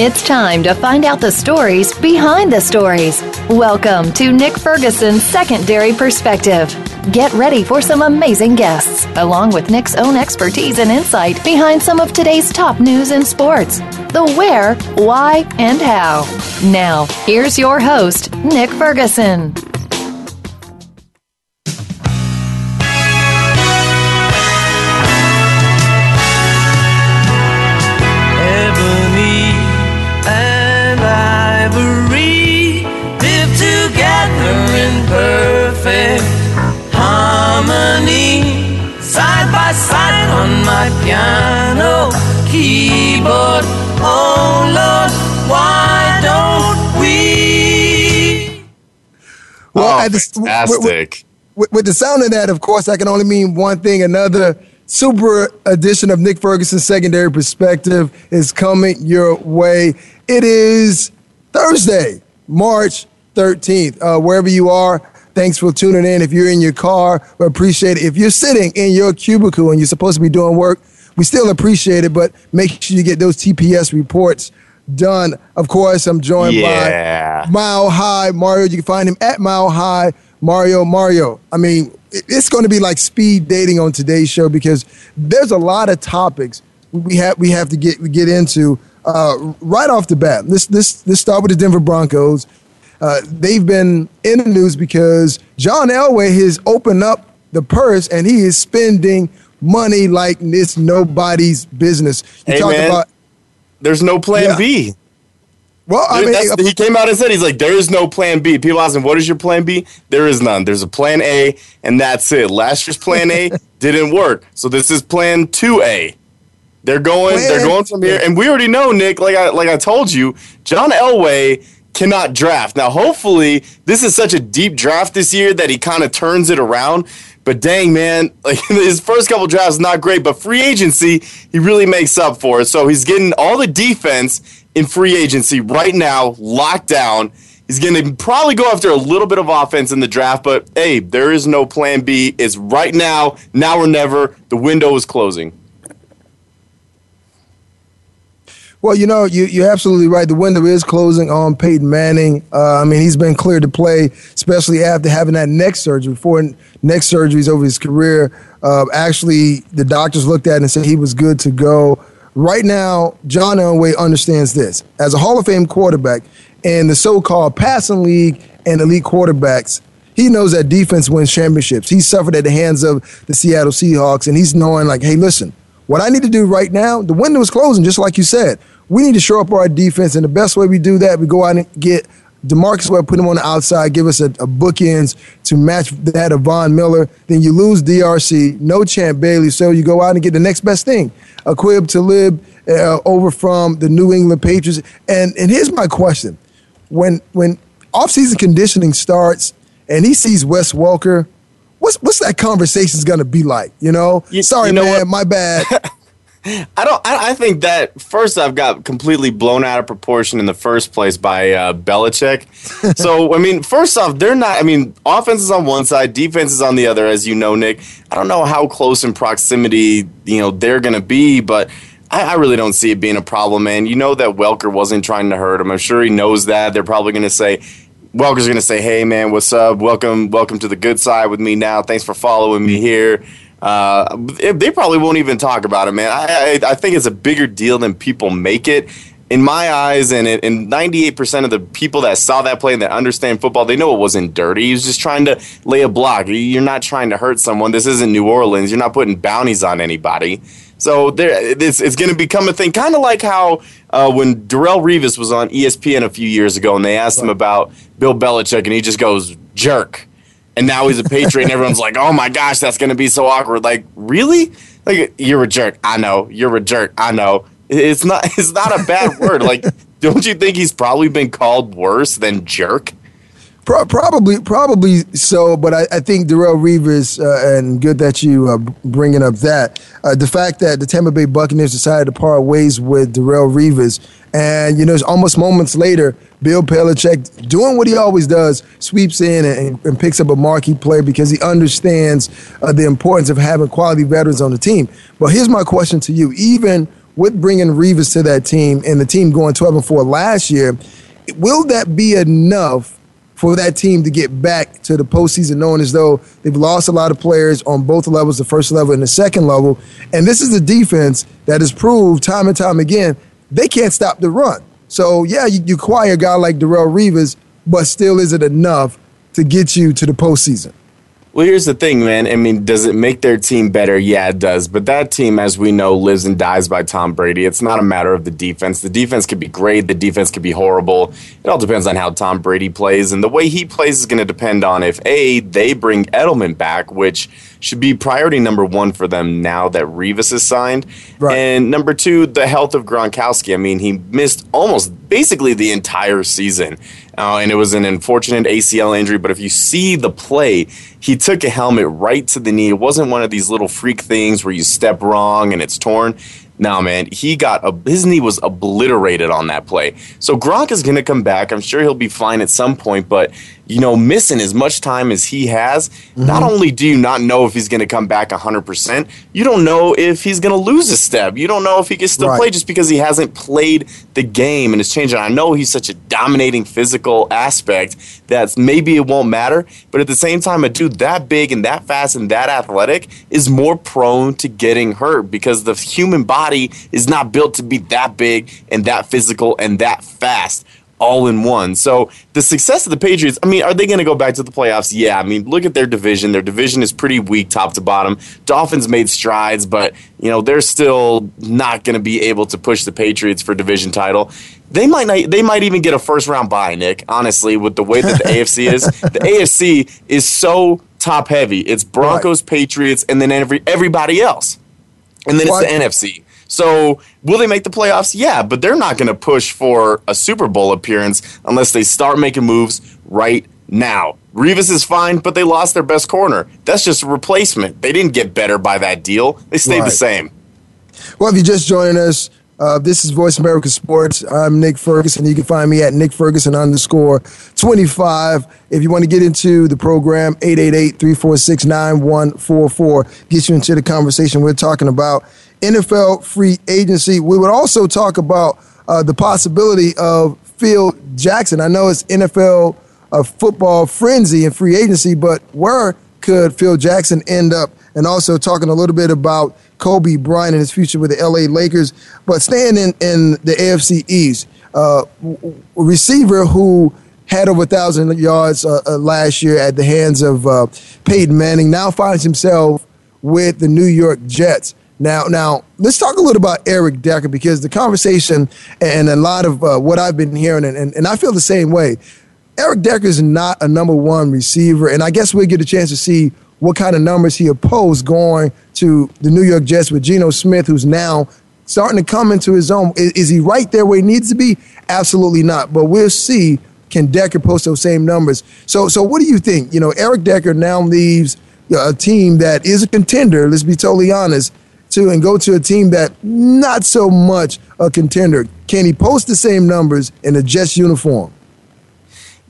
It's time to find out the stories behind the stories. Welcome to Nick Ferguson's Secondary Perspective. Get ready for some amazing guests, along with Nick's own expertise and insight behind some of today's top news in sports the where, why, and how. Now, here's your host, Nick Ferguson. The- fantastic. With, with the sound of that, of course, that can only mean one thing. Another super edition of Nick Ferguson's Secondary Perspective is coming your way. It is Thursday, March 13th. Uh, wherever you are, thanks for tuning in. If you're in your car, we appreciate it. If you're sitting in your cubicle and you're supposed to be doing work, we still appreciate it, but make sure you get those TPS reports done. Of course, I'm joined Yeah. by Mile High Mario. You can find him at Mile High Mario Mario. I mean, it's going to be like speed dating on today's show because there's a lot of topics we have we have to get we get into uh, right off the bat. Let's let's let's start with the Denver Broncos. Uh, they've been in the news because John Elway has opened up the purse and he is spending money like it's nobody's business. You Hey, talk about There's no plan Yeah. B. well, I mean, That's- he came out and said, he's like, there is no plan B. People ask him, what is your plan B? There is none. There's a plan A, and that's it. Last year's plan A didn't work. So this is plan 2A. They're going, they're going from here. And we already know, Nick, like I like I told you, John Elway cannot draft. Now, hopefully, this is such a deep draft this year that he kind of turns it around. But dang, man, like his first couple drafts not great, but free agency he really makes up for it. So he's getting all the defense in free agency right now, locked down. He's going to probably go after a little bit of offense in the draft, but hey, there is no plan B. It's right now, now or never. The window is closing. Well, you know, you, you're absolutely right. The window is closing on Peyton Manning. Uh, I mean, he's been cleared to play, especially after having that neck surgery. Four neck surgeries over his career. Uh, actually, the doctors looked at it and said he was good to go. Right now, John Elway understands this. As a Hall of Fame quarterback in the so-called passing league and elite quarterbacks, he knows that defense wins championships. He suffered at the hands of the Seattle Seahawks, and he's knowing, like, hey, listen, what I need to do right now, the window is closing, just like you said. We need to show up our defense, and the best way we do that, we go out and get DeMarcus Ware, put him on the outside, give us a, a bookends to match that of Von Miller. Then you lose DRC, no Champ Bailey, so you go out and get the next best thing, Aqib Talib uh, over from the New England Patriots. And and here's my question: when when offseason conditioning starts and he sees Wes Welker, what's what's that conversation's gonna be like? You know, You- sorry you know man, what? my bad. I don't. I, I think that first I've got completely blown out of proportion in the first place by uh, Belichick. so I mean, first off, they're not. I mean, offense is on one side, defense is on the other, as you know, Nick. I don't know how close in proximity you know they're going to be, but. I, I really don't see it being a problem, man. You know that Welker wasn't trying to hurt him. I'm sure he knows that. They're probably going to say, Welker's going to say, "Hey, man, what's up? Welcome, welcome to the good side with me now. Thanks for following me here." Uh, they probably won't even talk about it, man. I, I, I think it's a bigger deal than people make it. In my eyes, and it, and 98% of the people that saw that play and that understand football, they know it wasn't dirty. He was just trying to lay a block. You're not trying to hurt someone. This isn't New Orleans. You're not putting bounties on anybody. So there, it's, it's going to become a thing, kind of like how uh, when Darrelle Revis was on ESPN a few years ago, and they asked him about Bill Belichick, and he just goes jerk, and now he's a Patriot, and everyone's like, "Oh my gosh, that's going to be so awkward." Like, really? Like, you're a jerk. I know. You're a jerk. I know. It's not. It's not a bad word. Like, don't you think he's probably been called worse than jerk? Pro- probably, probably so. But I, I think Darrelle Revis, uh, and good that you uh, bringing up that uh, the fact that the Tampa Bay Buccaneers decided to part ways with Darrelle Revis, and you know, it's almost moments later, Bill Belichick doing what he always does, sweeps in and, and picks up a marquee player because he understands uh, the importance of having quality veterans on the team. But here's my question to you: even with bringing Revis to that team and the team going 12 and 4 last year, will that be enough for that team to get back to the postseason, knowing as though they've lost a lot of players on both levels, the first level and the second level. And this is a defense that has proved time and time again they can't stop the run. So, yeah, you, you acquire a guy like Darrelle Revis, but still is it enough to get you to the postseason? Well, here's the thing, man. I mean, does it make their team better? Yeah, it does. But that team, as we know, lives and dies by Tom Brady. It's not a matter of the defense. The defense could be great. The defense could be horrible. It all depends on how Tom Brady plays. And the way he plays is going to depend on if, A, they bring Edelman back, which should be priority number one for them now that Revis is signed. Right. And number two, the health of Gronkowski. I mean, he missed almost basically the entire season. Uh, and it was an unfortunate ACL injury. But if you see the play, he took a helmet right to the knee. It wasn't one of these little freak things where you step wrong and it's torn. No, man, he got a, his knee was obliterated on that play. So Gronk is going to come back. I'm sure he'll be fine at some point, but you know, missing as much time as he has, mm-hmm. not only do you not know if he's going to come back 100%, you don't know if he's going to lose a step. You don't know if he can still right. play just because he hasn't played the game and it's changing. I know he's such a dominating physical aspect that maybe it won't matter, but at the same time, a dude that big and that fast and that athletic is more prone to getting hurt because the human body is not built to be that big and that physical and that fast all in one. So the success of the Patriots, I mean, are they going to go back to the playoffs? Yeah. I mean, look at their division. Their division is pretty weak top to bottom. Dolphins made strides, but, you know, they're still not going to be able to push the Patriots for division title. They might not, they might even get a first round bye, Nick, honestly, with the way that the AFC is. The AFC is so top heavy. It's Broncos, right. Patriots, and then every everybody else. And then what? it's the NFC. So, will they make the playoffs? Yeah, but they're not going to push for a Super Bowl appearance unless they start making moves right now. Revis is fine, but they lost their best corner. That's just a replacement. They didn't get better by that deal, they stayed right. the same. Well, if you're just joining us, uh, this is Voice America Sports. I'm Nick Ferguson. You can find me at Nick Ferguson underscore 25. If you want to get into the program, 888 346 9144. Get you into the conversation we're talking about. NFL free agency. We would also talk about uh, the possibility of Phil Jackson. I know it's NFL uh, football frenzy and free agency, but where could Phil Jackson end up? And also talking a little bit about Kobe Bryant and his future with the LA Lakers. But staying in, in the AFC East, uh, receiver who had over a thousand yards uh, uh, last year at the hands of uh, Peyton Manning now finds himself with the New York Jets. Now, now let's talk a little about Eric Decker because the conversation and a lot of uh, what I've been hearing, and, and, and I feel the same way. Eric Decker is not a number one receiver, and I guess we'll get a chance to see what kind of numbers he opposed going to the New York Jets with Geno Smith, who's now starting to come into his own. Is, is he right there where he needs to be? Absolutely not. But we'll see. Can Decker post those same numbers? So, so what do you think? You know, Eric Decker now leaves a team that is a contender. Let's be totally honest to and go to a team that not so much a contender? Can he post the same numbers in a Jets uniform?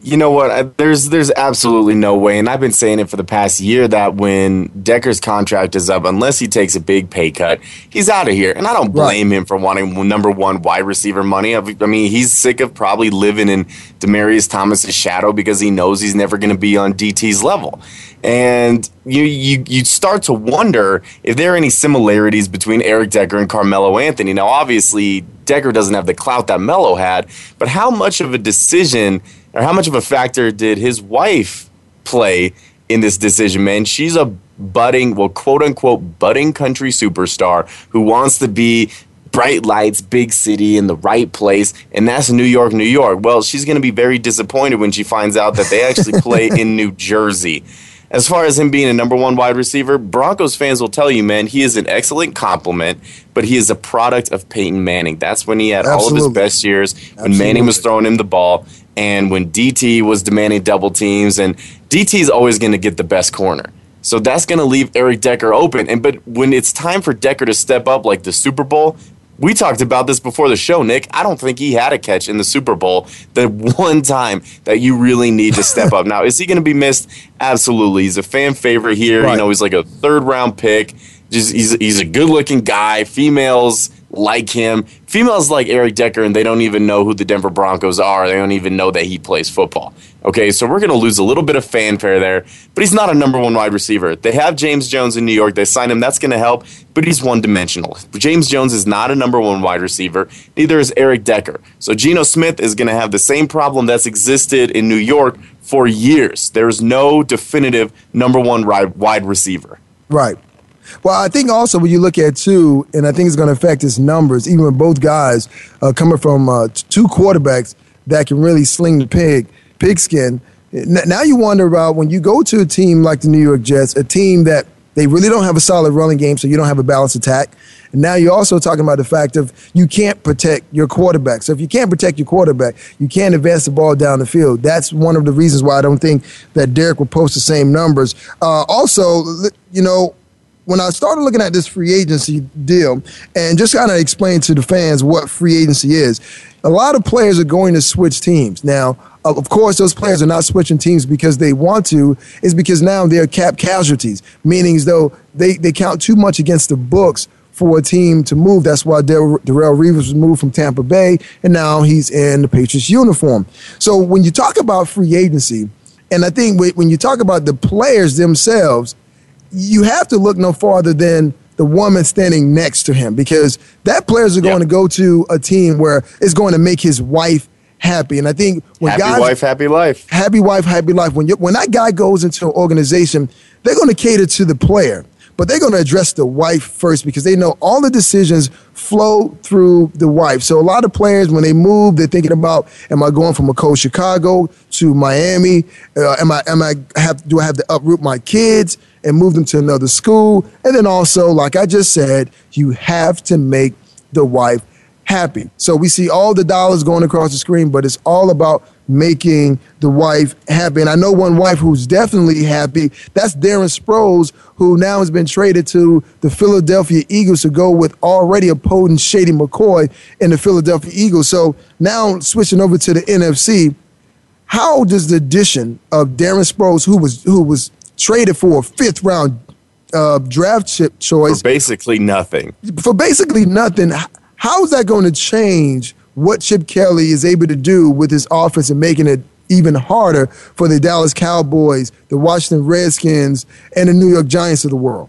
You know what? I, there's there's absolutely no way, and I've been saying it for the past year that when Decker's contract is up, unless he takes a big pay cut, he's out of here. And I don't blame right. him for wanting number one wide receiver money. I mean, he's sick of probably living in Demaryius Thomas's shadow because he knows he's never going to be on DT's level. And you, you you start to wonder if there are any similarities between Eric Decker and Carmelo Anthony. Now, obviously, Decker doesn't have the clout that Melo had, but how much of a decision or how much of a factor did his wife play in this decision, man? She's a budding, well, quote unquote, budding country superstar who wants to be bright lights, big city in the right place, and that's New York, New York. Well, she's going to be very disappointed when she finds out that they actually play in New Jersey. As far as him being a number one wide receiver, Broncos fans will tell you, man, he is an excellent compliment, but he is a product of Peyton Manning. That's when he had Absolutely. all of his best years, when Absolutely. Manning was throwing him the ball, and when DT was demanding double teams, and DT is always going to get the best corner. So that's going to leave Eric Decker open. And but when it's time for Decker to step up, like the Super Bowl, we talked about this before the show, Nick. I don't think he had a catch in the Super Bowl. The one time that you really need to step up. Now, is he going to be missed? Absolutely. He's a fan favorite here. Right. You know, he's like a third round pick. Just he's he's a good looking guy. Females like him. Females like Eric Decker, and they don't even know who the Denver Broncos are. They don't even know that he plays football. Okay, so we're going to lose a little bit of fanfare there, but he's not a number one wide receiver. They have James Jones in New York. They signed him. That's going to help, but he's one dimensional. James Jones is not a number one wide receiver. Neither is Eric Decker. So Geno Smith is going to have the same problem that's existed in New York for years. There's no definitive number one wide receiver. Right. Well, I think also when you look at two, and I think it's going to affect his numbers, even with both guys uh, coming from uh, two quarterbacks that can really sling the pig, pigskin. Now you wonder about when you go to a team like the New York Jets, a team that they really don't have a solid running game, so you don't have a balanced attack. And now you're also talking about the fact of you can't protect your quarterback. So if you can't protect your quarterback, you can't advance the ball down the field. That's one of the reasons why I don't think that Derek will post the same numbers. Uh, also, you know, when I started looking at this free agency deal and just kind of explain to the fans what free agency is, a lot of players are going to switch teams. Now, of course, those players are not switching teams because they want to. It's because now they're cap casualties, meaning as though they, they count too much against the books for a team to move. That's why Darrelle Revis was moved from Tampa Bay, and now he's in the Patriots uniform. So when you talk about free agency, and I think when you talk about the players themselves, you have to look no farther than the woman standing next to him because that players are going yep. to go to a team where it's going to make his wife happy. And I think when happy guys, wife, happy life, happy wife, happy life. When you, when that guy goes into an organization, they're going to cater to the player but they're going to address the wife first because they know all the decisions flow through the wife. So a lot of players, when they move, they're thinking about, am I going from a cold Chicago to Miami? Uh, am I, am I have, do I have to uproot my kids and move them to another school? And then also, like I just said, you have to make the wife happy. So we see all the dollars going across the screen, but it's all about making the wife happy. And I know one wife who's definitely happy. That's Darren Sproles, who now has been traded to the Philadelphia Eagles to go with already a potent Shady McCoy in the Philadelphia Eagles. So now switching over to the NFC, how does the addition of Darren Sproles, who was who was traded for a fifth round uh, draft chip choice, for basically nothing, for basically nothing, how is that going to change what Chip Kelly is able to do with his offense and making it even harder for the Dallas Cowboys, the Washington Redskins, and the New York Giants of the world?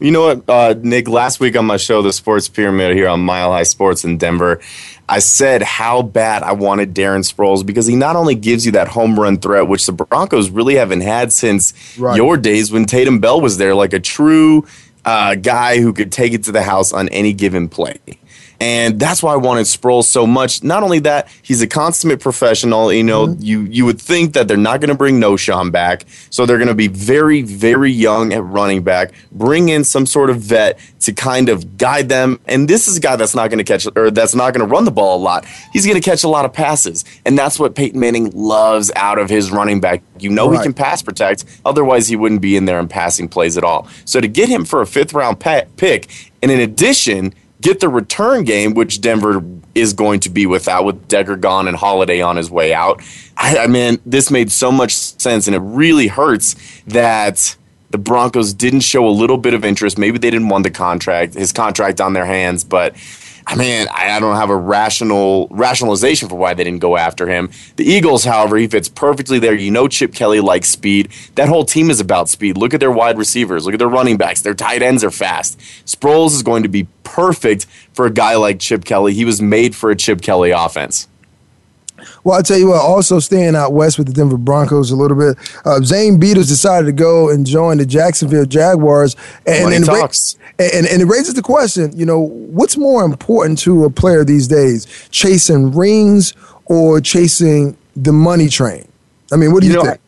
You know what, uh, Nick? Last week on my show, The Sports Pyramid, here on Mile High Sports in Denver, I said how bad I wanted Darren Sproles because he not only gives you that home run threat, which the Broncos really haven't had since right. your days when Tatum Bell was there, like a true uh, guy who could take it to the house on any given play. And that's why I wanted Sproles so much. Not only that, he's a consummate professional. You know, mm-hmm. you you would think that they're not going to bring Knowshon back, so they're going to be very very young at running back. Bring in some sort of vet to kind of guide them. And this is a guy that's not going to catch or that's not going to run the ball a lot. He's going to catch a lot of passes, and that's what Peyton Manning loves out of his running back. You know, right. he can pass protect. Otherwise, he wouldn't be in there in passing plays at all. So to get him for a fifth round pick, and in addition get the return game, which Denver is going to be without, with Decker gone and Holiday on his way out. I, I mean, this made so much sense, and it really hurts that the Broncos didn't show a little bit of interest. Maybe they didn't want the contract, his contract on their hands, but I mean, I don't have a rational rationalization for why they didn't go after him. The Eagles, however, he fits perfectly there. You know, Chip Kelly likes speed. That whole team is about speed. Look at their wide receivers. Look at their running backs. Their tight ends are fast. Sproles is going to be perfect for a guy like Chip Kelly. He was made for a Chip Kelly offense. Well, I'll tell you what, also staying out west with the Denver Broncos a little bit, uh, Zane Beadles decided to go and join the Jacksonville Jaguars. And, and, talks. Ra- and, and it raises the question, you know, what's more important to a player these days, chasing rings or chasing the money train? I mean, what do you, you know, think?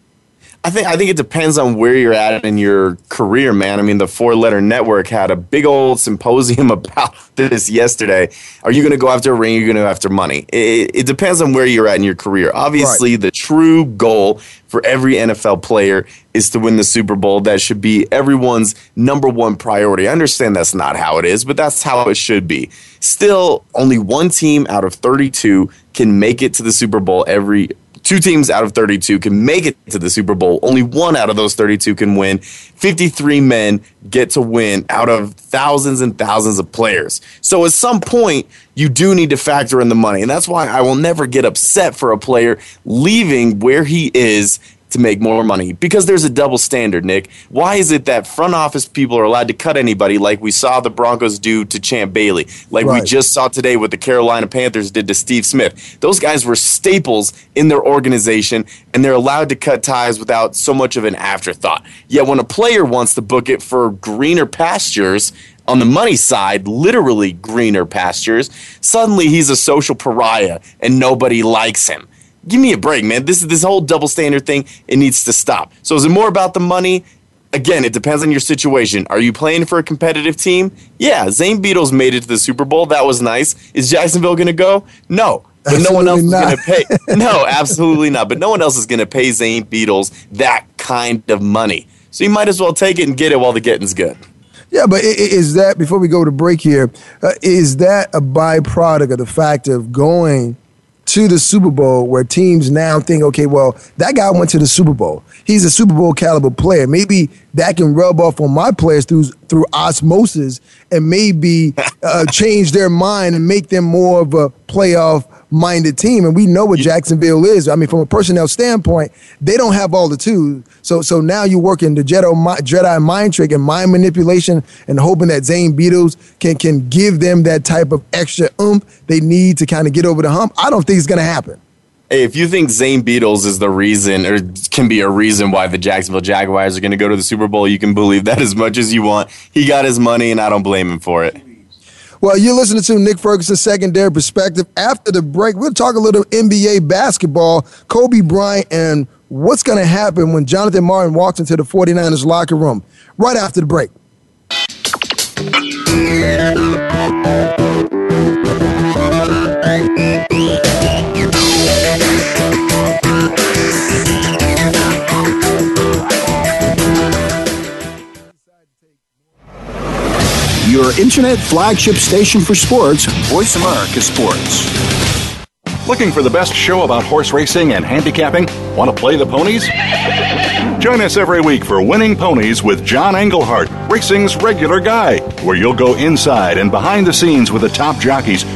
I think I think it depends on where you're at in your career, man. I mean, the Four Letter Network had a big old symposium about this yesterday. Are you going to go after a ring? Or are you going to go after money? It, it, depends on where you're at in your career. Obviously, right. the true goal for every NFL player is to win the Super Bowl. That should be everyone's number one priority. I understand that's not how it is, but that's how it should be. Still, only one team out of 32 can make it to the Super Bowl every Two teams out of 32 can make it to the Super Bowl. Only one out of those 32 can win. 53 men get to win out of thousands and thousands of players. So at some point, you do need to factor in the money. And that's why I will never get upset for a player leaving where he is to make more money because there's a double standard, Nick. Why is it that front office people are allowed to cut anybody like we saw the Broncos do to Champ Bailey, like right. we just saw today what the Carolina Panthers did to Steve Smith? Those guys were staples in their organization and they're allowed to cut ties without so much of an afterthought. Yet when a player wants to book it for greener pastures, on the money side, literally greener pastures, suddenly he's a social pariah and nobody likes him give me a break, man. This is this whole double standard thing. It needs to stop. So is it more about the money? Again, it depends on your situation. Are you playing for a competitive team? Yeah, Zane Beadles made it to the Super Bowl. That was nice. Is Jacksonville going to go? No. But absolutely no one else not. is going to pay. no, absolutely not. But no one else is going to pay Zane Beadles that kind of money. So you might as well take it and get it while the getting's good. Yeah, but is that before we go to break here? Uh, is that a byproduct of the fact of going to the Super Bowl where teams now think, okay, well, that guy went to the Super Bowl. He's a Super Bowl caliber player. Maybe that can rub off on my players through through osmosis and maybe uh, change their mind and make them more of a playoff minded team. And we know what Jacksonville is. I mean, from a personnel standpoint, they don't have all the tools. So so now you're working the Jedi, Jedi mind trick and mind manipulation and hoping that Zane Beadles can can give them that type of extra oomph they need to kind of get over the hump. I don't think it's going to happen. Hey, if you think Zane Beadles is the reason or can be a reason why the Jacksonville Jaguars are going to go to the Super Bowl, you can believe that as much as you want. He got his money, and I don't blame him for it. Well, you're listening to Nick Ferguson's Secondary Perspective. After the break, we'll talk a little NBA basketball, Kobe Bryant, and what's going to happen when Jonathan Martin walks into the 49ers locker room right after the break. Internet flagship station for sports, Voice America Sports. Looking for the best show about horse racing and handicapping? Want to play the ponies? Join us every week for Winning Ponies with John Englehart, racing's regular guy, where you'll go inside and behind the scenes with the top jockeys,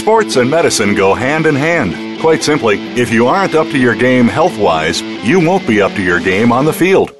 Sports and medicine go hand in hand. Quite simply, if you aren't up to your game health wise, you won't be up to your game on the field.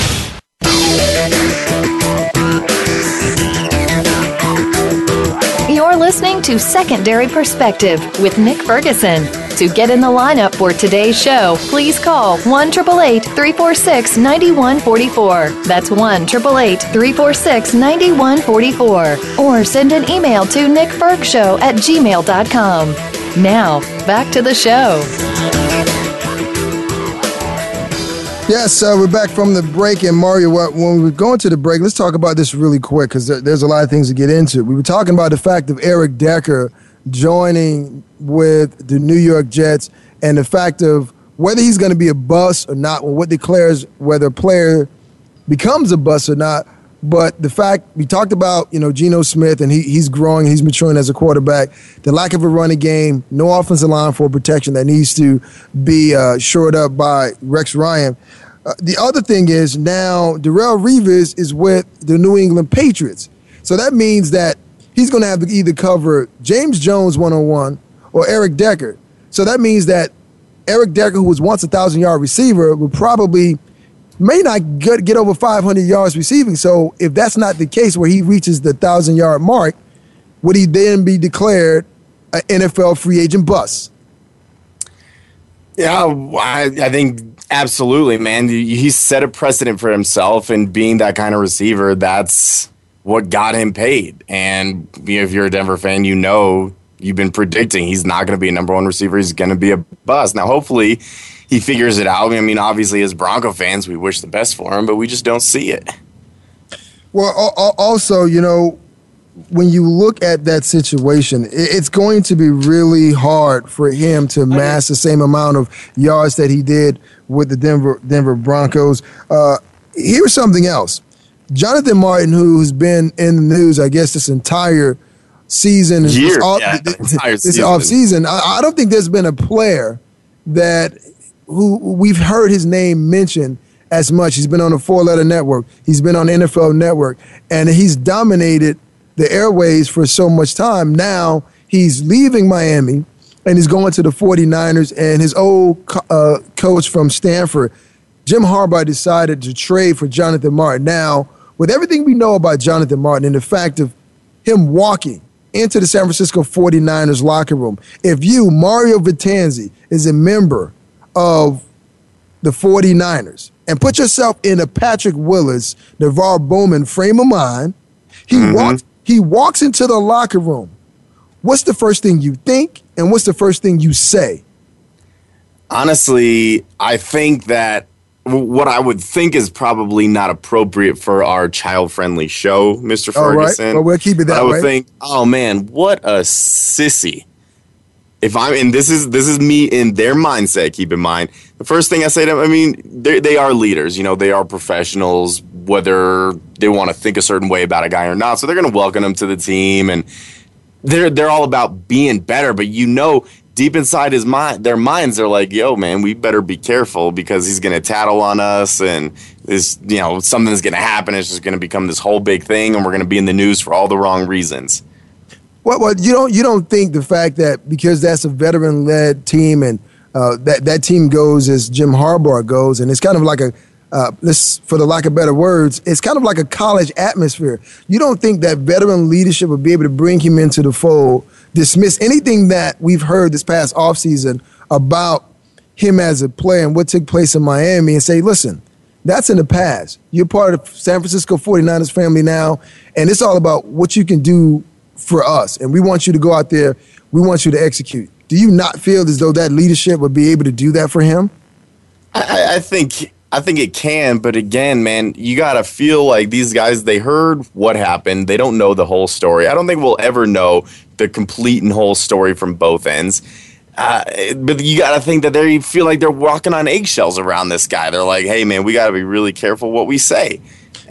You're listening to Secondary Perspective with Nick Ferguson. To get in the lineup for today's show, please call 1 346 9144. That's 1 346 9144. Or send an email to nickfergshow at gmail.com. Now, back to the show. Yes, uh, we're back from the break. And Mario, when we were going to the break, let's talk about this really quick because there's a lot of things to get into. We were talking about the fact of Eric Decker joining with the New York Jets and the fact of whether he's going to be a bust or not, or what declares whether a player becomes a bust or not. But the fact we talked about, you know, Geno Smith and he, he's growing, he's maturing as a quarterback. The lack of a running game, no offensive line for protection that needs to be uh, shored up by Rex Ryan. Uh, the other thing is now Darrelle Revis is with the New England Patriots. So that means that he's going to have to either cover James Jones one on one or Eric Decker. So that means that Eric Decker, who was once a thousand yard receiver, will probably may not get, get over 500 yards receiving. So if that's not the case where he reaches the thousand yard mark, would he then be declared an NFL free agent bust? Yeah, I, I think absolutely, man. He set a precedent for himself, and being that kind of receiver, that's what got him paid. And if you're a Denver fan, you know you've been predicting he's not going to be a number one receiver. He's going to be a bust. Now, hopefully, he figures it out. I mean, obviously, as Bronco fans, we wish the best for him, but we just don't see it. Well, also, you know, when you look at that situation, it's going to be really hard for him to mass the same amount of yards that he did with the Denver Denver Broncos. Uh, here's something else. Jonathan Martin, who's been in the news, I guess, this entire season, Year, this, off, yeah, this, this off season, I, I don't think there's been a player that who we've heard his name mentioned as much. He's been on the four letter network, he's been on NFL network, and he's dominated the airways for so much time. Now he's leaving Miami and he's going to the 49ers, and his old uh, coach from Stanford, Jim Harbaugh, decided to trade for Jonathan Martin. Now, with everything we know about Jonathan Martin and the fact of him walking into the San Francisco 49ers locker room, if you, Mario Vitanzi, is a member of the 49ers and put yourself in a Patrick Willis, NaVorro Bowman frame of mind. He mm-hmm. walks he walks into the locker room. What's the first thing you think and what's the first thing you say? Honestly, I think that what I would think is probably not appropriate for our child-friendly show, Mr. Ferguson. All right. Well, we'll keep it that I would way. think, oh man, what a sissy if I'm and this is this is me in their mindset. Keep in mind, the first thing I say to them, I mean, they they are leaders. You know, they are professionals. Whether they want to think a certain way about a guy or not, so they're going to welcome him to the team, and they're they're all about being better. But you know, deep inside his mind, their minds are like, "Yo, man, we better be careful because he's going to tattle on us, and this, you know, something's going to happen. It's just going to become this whole big thing, and we're going to be in the news for all the wrong reasons." Well, well, you don't you don't think the fact that because that's a veteran led team and uh, that that team goes as Jim Harbaugh goes, and it's kind of like a uh, this for the lack of better words, it's kind of like a college atmosphere. You don't think that veteran leadership would be able to bring him into the fold, dismiss anything that we've heard this past offseason about him as a player and what took place in Miami and say, listen, that's in the past. You're part of San Francisco 49ers family now, and it's all about what you can do for us, and we want you to go out there. We want you to execute. Do you not feel as though that leadership would be able to do that for him? I, I think I think it can, but again, man, you gotta feel like these guys. They heard what happened. They don't know the whole story. I don't think we'll ever know the complete and whole story from both ends. Uh, but you got to think that they feel like they're walking on eggshells around this guy. They're like, "Hey, man, we got to be really careful what we say."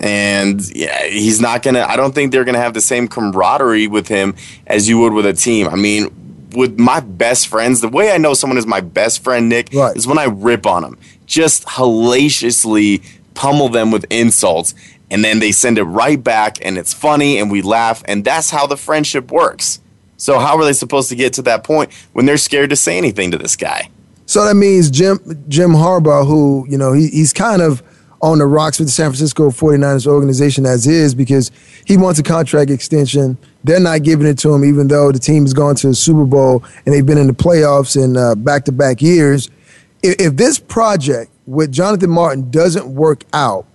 and yeah, he's not gonna. I don't think they're gonna have the same camaraderie with him as you would with a team. I mean, with my best friends, the way I know someone is my best friend, Nick, right. is when I rip on them, just hellaciously pummel them with insults, and then they send it right back, and it's funny, and we laugh, and that's how the friendship works. So how are they supposed to get to that point when they're scared to say anything to this guy? So that means Jim Jim Harbaugh, who you know he, he's kind of on the rocks with the San Francisco 49ers organization as is because he wants a contract extension. They're not giving it to him, even though the team has gone to the Super Bowl and they've been in the playoffs in back to back years. If, if this project with Jonathan Martin doesn't work out,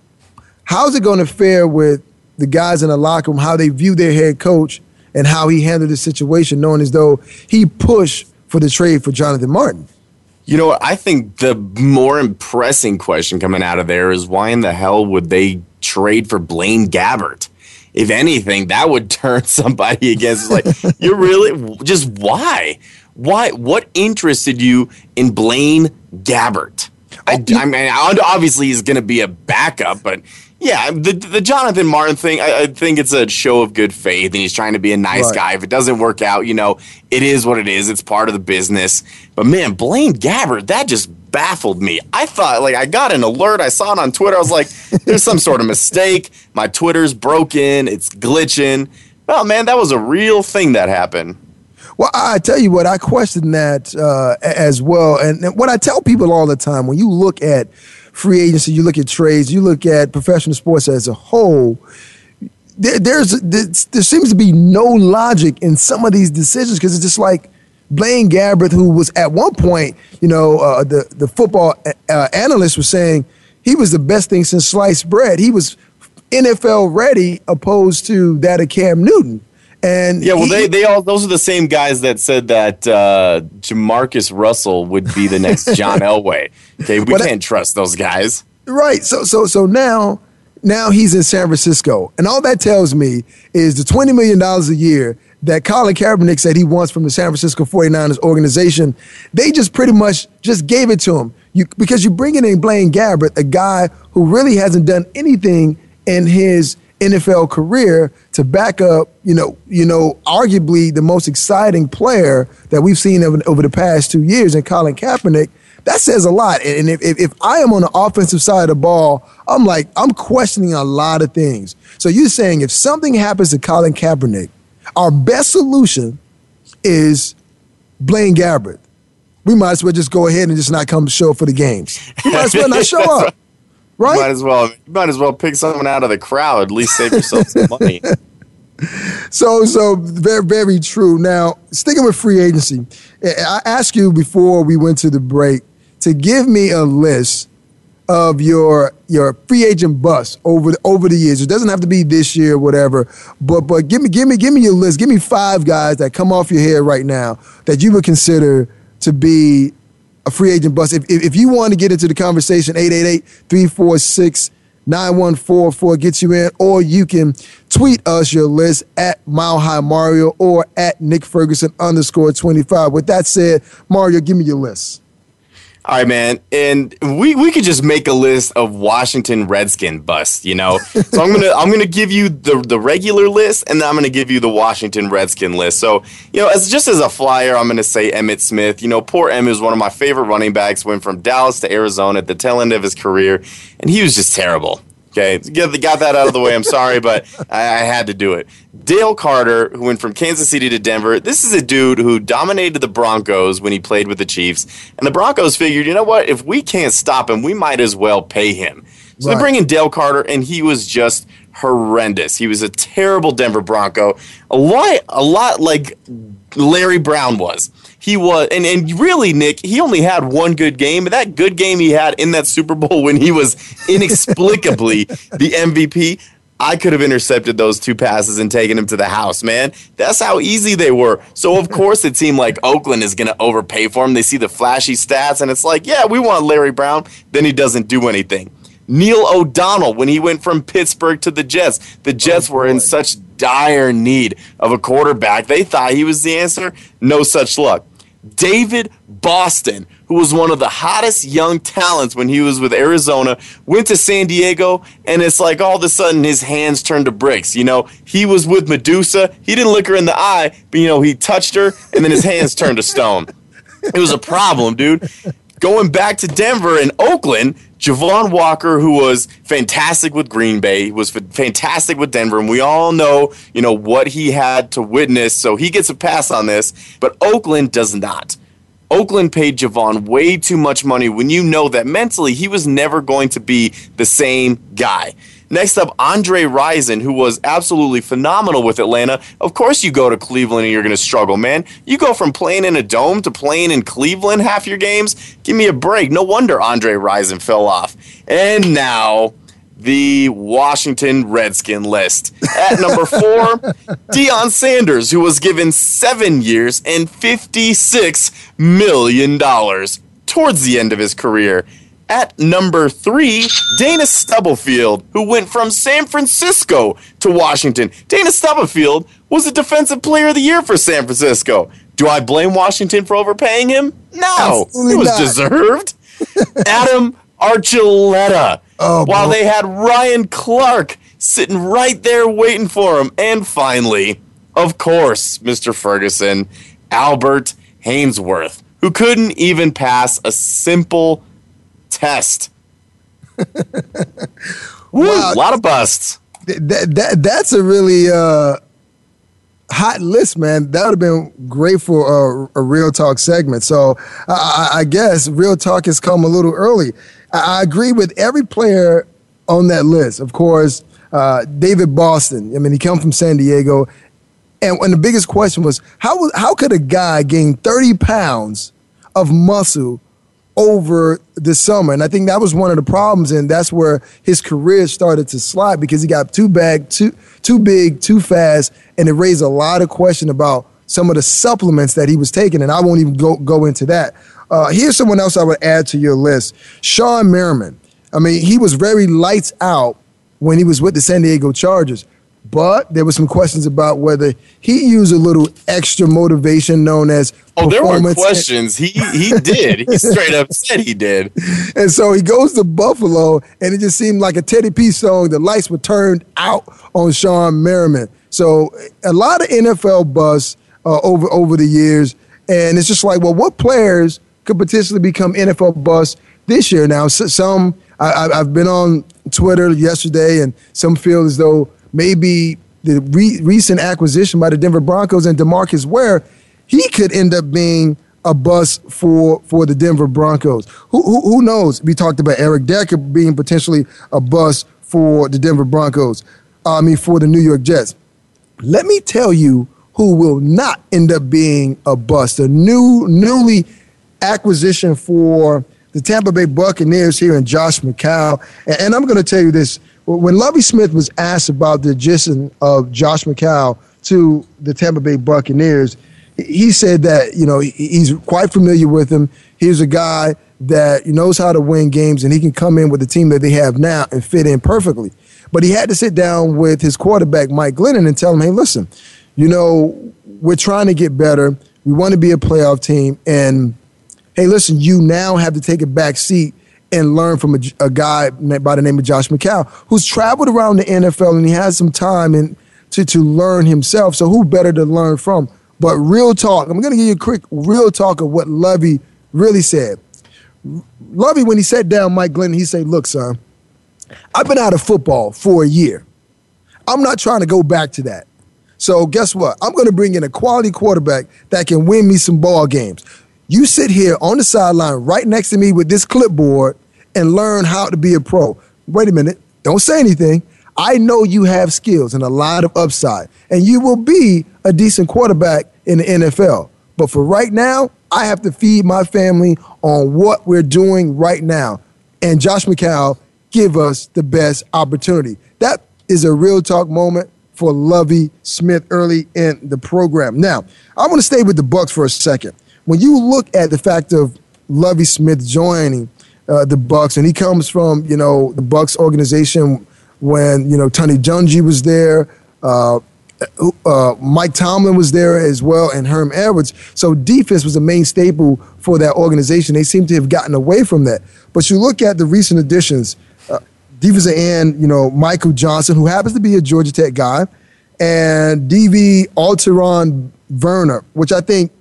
how's it going to fare with the guys in the locker room, how they view their head coach, and how he handled the situation, knowing as though he pushed for the trade for Jonathan Martin? You know? I think the more impressing question coming out of there is why in the hell would they trade for Blaine Gabbert? If anything, that would turn somebody against. Like, you're really just why? Why? What interested you in Blaine Gabbert? I, oh, I mean, obviously he's going to be a backup, but yeah, the the Jonathan Martin thing, I, I, think it's a show of good faith, and he's trying to be a nice right. guy. If it doesn't work out, you know, it is what it is. It's part of the business. But man, Blaine Gabbert, that just baffled me. I thought, like, I got an alert. I saw it on Twitter. I was like, there's some sort of mistake. My Twitter's broken. It's glitching. Well, man, that was a real thing that happened. Well, I tell you what, I question that uh, as well. And what I tell people all the time, when you look at free agency, you look at trades, you look at professional sports as a whole, there, there's there, there seems to be no logic in some of these decisions because it's just like Blaine Gabbert, who was at one point, you know, uh, the the football uh, analyst was saying he was the best thing since sliced bread. He was NFL ready, opposed to that of Cam Newton. And yeah, well, he, they they all those are the same guys that said that uh, Jamarcus Russell would be the next John Elway. Okay, we can't trust those guys. Right. So so so now now he's in San Francisco, and all that tells me is the twenty million dollars a year that Colin Kaepernick said he wants from the San Francisco 49ers organization. They just pretty much just gave it to him. You because you bring in Blaine Gabbert, a guy who really hasn't done anything in his NFL career to back up, you know, you know, arguably the most exciting player that we've seen over, over the past two years in Colin Kaepernick. That says a lot. And if, if, if I am on the offensive side of the ball, I'm like, I'm questioning a lot of things. So you're saying if something happens to Colin Kaepernick, our best solution is Blaine Gabbert. We might as well just go ahead and just not come show up for the games. We might as well not show up. Right? Might as well. You might as well pick someone out of the crowd. At least save yourself some money. So, so very, very true. Now, sticking with free agency, I asked you before we went to the break to give me a list of your your free agent bust over the, over the years. It doesn't have to be this year, or whatever. But but give me give me give me your list. Give me five guys that come off your head right now that you would consider to be a free agent bust. If, if, if you want to get into the conversation, 888-346-9144 gets you in, or you can tweet us your list at Mile High Mario or at Nick Ferguson underscore 25. With that said, Mario, give me your list. All right, man. And we, we could just make a list of Washington Redskin busts, you know. so I'm gonna I'm gonna give you the the regular list, and then I'm gonna give you the Washington Redskin list. So you know, as just as a flyer, I'm gonna say Emmitt Smith. You know, poor Em is one of my favorite running backs. Went from Dallas to Arizona at the tail end of his career, and he was just terrible. Okay, get, got that out of the way. I'm sorry, but I, I, had to do it. Dale Carter, who went from Kansas City to Denver, this is a dude who dominated the Broncos when he played with the Chiefs. And the Broncos figured, you know what? If we can't stop him, we might as well pay him. So right. they bring in Dale Carter, and he was just horrendous. He was a terrible Denver Bronco. A lot, a lot like Larry Brown was he was and, and really nick he only had one good game but that good game he had in that super bowl when he was inexplicably the mvp i could have intercepted those two passes and taken him to the house man that's how easy they were so of course it seemed like oakland is going to overpay for him they see the flashy stats and it's like yeah we want larry brown then he doesn't do anything Neil O'Donnell, when he went from Pittsburgh to the Jets, the oh, Jets oh, were in such dire need of a quarterback. They thought he was the answer. No such luck. David Boston, who was one of the hottest young talents when he was with Arizona, went to San Diego, and it's like all of a sudden his hands turned to bricks. You know, he was with Medusa. He didn't look her in the eye, but, you know, he touched her, and then his hands turned to stone. It was a problem, dude. Going back to Denver and Oakland, Javon Walker, who was fantastic with Green Bay, was fantastic with Denver, and we all know, you know, what he had to witness. So he gets a pass on this, but Oakland does not. Oakland paid Javon way too much money when you know that mentally he was never going to be the same guy. Next up, Andre Rison, who was absolutely phenomenal with Atlanta. Of course, you go to Cleveland and you're going to struggle, man. You go from playing in a dome to playing in Cleveland half your games. Give me a break. No wonder Andre Rison fell off. And now, the Washington Redskin list. At number four, Deion Sanders, who was given seven years and $56 million towards the end of his career. At number three, Dana Stubblefield, who went from San Francisco to Washington. Dana Stubblefield was a Defensive Player of the Year for San Francisco. Do I blame Washington for overpaying him? No, Absolutely it was not. deserved. Adam Archuleta. Oh, while boy. they had Ryan Clark sitting right there waiting for him. And finally, of course, Mr. Ferguson, Albert Haynesworth, who couldn't even pass a simple test. Wow. A lot of busts. That, that that's a really uh, hot list, man. That would have been great for a, a real talk segment. So I, I, guess real talk has come a little early. I, I agree with every player on that list. Of course, uh, David Boston. I mean, he come from San Diego, and, and the biggest question was how how could a guy gain thirty pounds of muscle over the summer. And I think that was one of the problems, and that's where his career started to slide because he got too big, too too big, too fast, and it raised a lot of question about some of the supplements that he was taking. And I won't even go go into that. Uh, here's someone else I would add to your list: Shawne Merriman. I mean, he was very lights out when he was with the San Diego Chargers. But there were some questions about whether he used a little extra motivation known as Oh, there were questions. He he did. He straight up said he did. And so he goes to Buffalo, and it just seemed like a Teddy P song. The lights were turned out on Shawne Merriman. So a lot of NFL buzz uh, over over the years, and it's just like, well, what players could potentially become NFL buzz this year? Now, some I, I- I've been on Twitter yesterday, and some feel as though maybe the re- recent acquisition by the Denver Broncos and DeMarcus Ware, he could end up being a bust for for the Denver Broncos. Who, who who knows? We talked about Eric Decker being potentially a bust for the Denver Broncos. I mean, for the New York Jets. Let me tell you who will not end up being a bust. A new newly acquisition for the Tampa Bay Buccaneers here in Josh McCown. And, and I'm going to tell you this: when Lovie Smith was asked about the addition of Josh McCown to the Tampa Bay Buccaneers, he said that you know he's quite familiar with him. He's a guy that knows how to win games, and he can come in with the team that they have now and fit in perfectly. But he had to sit down with his quarterback Mike Glennon and tell him, "Hey, listen, you know we're trying to get better. We want to be a playoff team, and hey, listen, you now have to take a back seat." And learn from a, a guy by the name of Josh McCown, who's traveled around the NFL and he has some time and to, to learn himself. So who better to learn from? But real talk, I'm going to give you a quick real talk of what Lovie really said. Lovie, when he sat down, Mike Glennon, he said, look, son, I've been out of football for a year. I'm not trying to go back to that. So guess what? I'm going to bring in a quality quarterback that can win me some ball games. You sit here on the sideline right next to me with this clipboard and learn how to be a pro. Wait a minute. Don't say anything. I know you have skills and a lot of upside, and you will be a decent quarterback in the NFL. But for right now, I have to feed my family on what we're doing right now. And Josh McCown give us the best opportunity. That is a real talk moment for Lovie Smith early in the program. Now, I want to stay with the Bucs for a second. When you look at the fact of Lovie Smith joining uh, the Bucs, and he comes from you know the Bucs organization when you know Tony Dungy was there. Uh, uh, Mike Tomlin was there as well, and Herm Edwards. So defense was a main staple for that organization. They seem to have gotten away from that. But you look at the recent additions, uh, defensive end, you know, Michael Johnson, who happens to be a Georgia Tech guy, and DV Alterraun Verner, which I think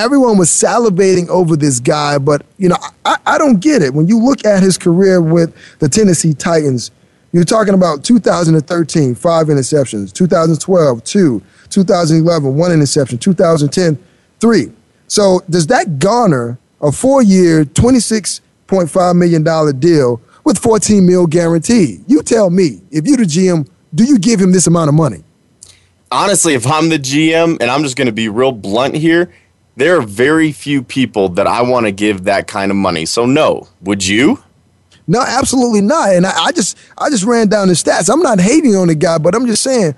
everyone was salivating over this guy, but you know, I, I don't get it. When you look at his career with the Tennessee Titans, you're talking about 2013, five interceptions, 2012, two, 2011, one interception, 2010, three. So does that garner a four-year, $26.5 million deal with 14 mil guarantee? You tell me, if you're the GM, do you give him this amount of money? honestly, if I'm the GM, and I'm just going to be real blunt here, there are very few people that I want to give that kind of money. So no, would you? No, absolutely not. And I, I just I just ran down the stats. I'm not hating on the guy, but I'm just saying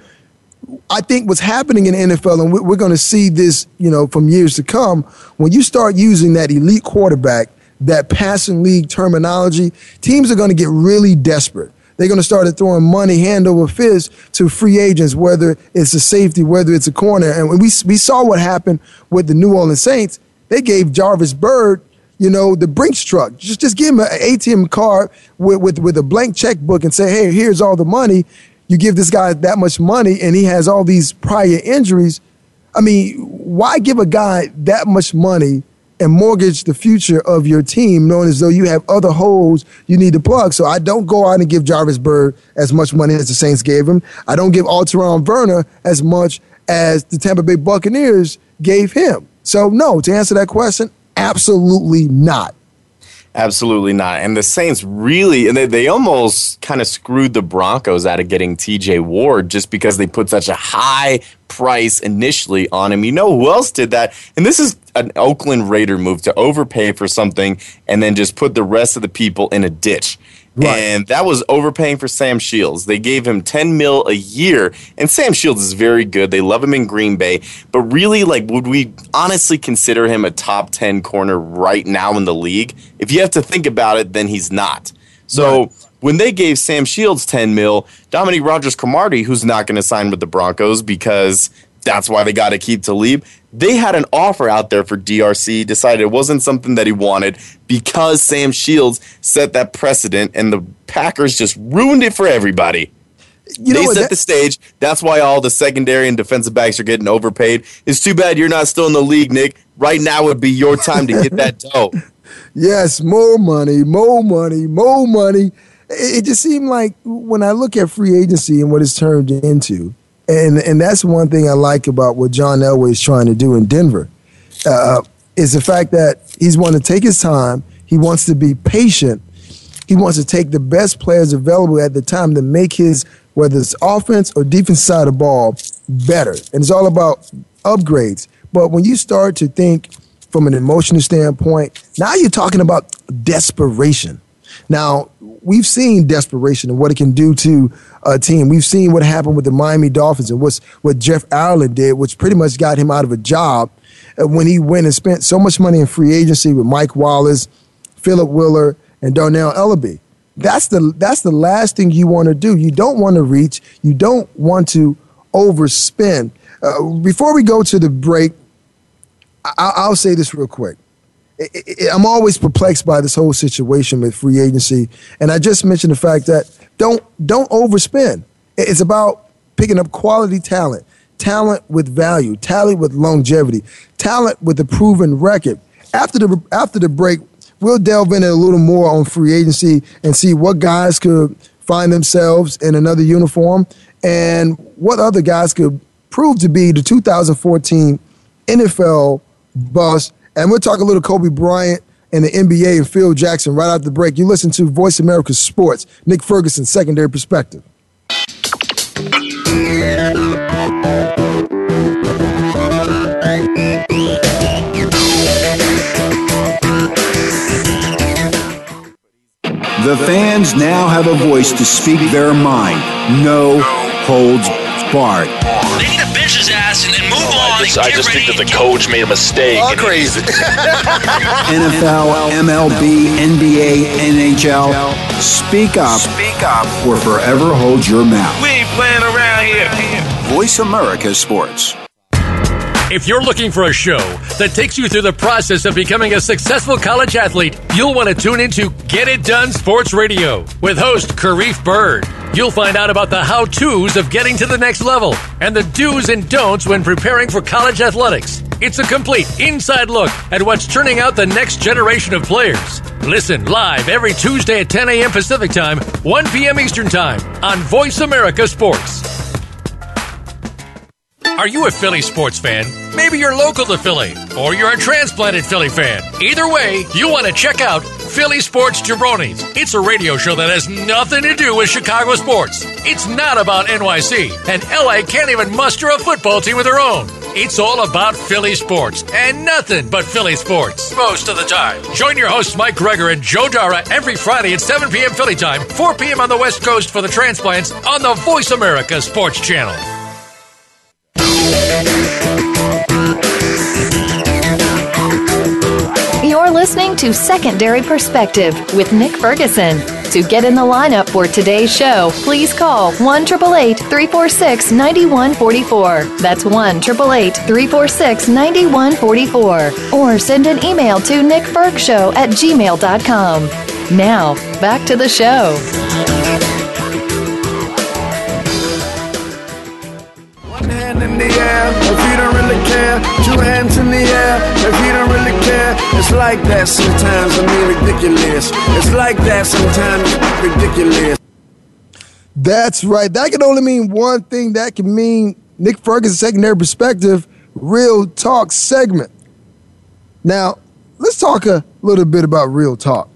I think what's happening in the NFL, and we- we're going to see this, you know, from years to come. When you start using that elite quarterback, that passing league terminology, teams are going to get really desperate. They're going to start throwing money hand over fist to free agents, whether it's a safety, whether it's a corner. And we we saw what happened with the New Orleans Saints. They gave Jairus Byrd, you know, the Brinks truck. Just just give him an ATM card with, with, with a blank checkbook and say, hey, here's all the money. You give this guy that much money and he has all these prior injuries. I mean, why give a guy that much money and mortgage the future of your team, knowing as though you have other holes you need to plug? So I don't go out and give Jairus Byrd as much money as the Saints gave him. I don't give Alterraun Verner as much as the Tampa Bay Buccaneers gave him. So, no, to answer that question, absolutely not. Absolutely not. And the Saints really, and they, they almost kind of screwed the Broncos out of getting TJ Ward just because they put such a high price initially on him. You know who else did that? And this is an Oakland Raider move to overpay for something and then just put the rest of the people in a ditch. Right. And that was overpaying for Sam Shields. They gave him 10 mil a year. And Sam Shields is very good. They love him in Green Bay. But really, like, would we honestly consider him a top 10 corner right now in the league? If you have to think about it, then he's not. So right. when they gave Sam Shields 10 mil, Dominique Rodgers Cromartie, who's not going to sign with the Broncos because that's why they got to keep Talib. They had an offer out there for DRC, decided it wasn't something that he wanted because Sam Shields set that precedent and the Packers just ruined it for everybody. You they set that- the stage. That's why all the secondary and defensive backs are getting overpaid. It's too bad you're not still in the league, Nick. Right now would be your time to get that dough. yes, more money, more money, more money. It just seemed like when I look at free agency and what it's turned into, and and that's one thing I like about what John Elway is trying to do in Denver, uh, is the fact that he's want to take his time. He wants to be patient. He wants to take the best players available at the time to make his whether it's offense or defense side of the ball better. And it's all about upgrades. But when you start to think from an emotional standpoint, now you're talking about desperation. Now, we've seen desperation and what it can do to a team. We've seen what happened with the Miami Dolphins and what's, what Jeff Ireland did, which pretty much got him out of a job uh, when he went and spent so much money in free agency with Mike Wallace, Philip Wheeler, and Dannell Ellerbe. That's the that's the last thing you want to do. You don't want to reach. You don't want to overspend. Uh, before we go to the break, I, will say this real quick. I'm always perplexed by this whole situation with free agency, and I just mentioned the fact that don't don't overspend. It's about picking up quality talent, talent with value, talent with longevity, talent with a proven record. After the after the break, we'll delve in a little more on free agency and see what guys could find themselves in another uniform and what other guys could prove to be the 2014 NFL bust. And we'll talk a little Kobe Bryant and the NBA and Phil Jackson right after the break. You listen to Voice America Sports, Nick Ferguson, secondary perspective. The fans now have a voice to speak their mind. No holds barred. They need to bench his ass and, and move on. I just, I just think that the coach made a mistake. All crazy. NFL, MLB, NBA, NHL. Speak up. Speak up. Or forever hold your mouth. We ain't playing around here. Voice America Sports. If you're looking for a show that takes you through the process of becoming a successful college athlete, you'll want to tune into Get It Done Sports Radio with host Karif Bird. You'll find out about the how to's of getting to the next level and the do's and don'ts when preparing for college athletics. It's a complete inside look at what's turning out the next generation of players. Listen live every Tuesday at 10 a.m. Pacific Time, 1 p.m. Eastern Time on Voice America Sports. Are you a Philly sports fan? Maybe you're local to Philly, or you're a transplanted Philly fan. Either way, you want to check out Philly Sports Jabronis. It's a radio show that has nothing to do with Chicago sports. It's not about NYC, and LA can't even muster a football team of their own. It's all about Philly sports and nothing but Philly sports most of the time. Join your hosts Mike Gregor and Joe Dara every Friday at 7 p.m. Philly time, 4 p.m. on the West Coast for the transplants on the Voice America Sports Channel. Listening to Secondary Perspective with Nick Ferguson. To get in the lineup for today's show, please call 1 346 9144. That's 1 346 9144. Or send an email to nickfergshow at gmail.com. Now, back to the show. One hand in the air, care. Two hands in the air, if you don't really care. It's like that sometimes, I mean ridiculous. It's like that sometimes, ridiculous. That's right. That can only mean one thing. That can mean Nick Ferguson secondary perspective, real talk segment. Now, let's talk a little bit about real talk.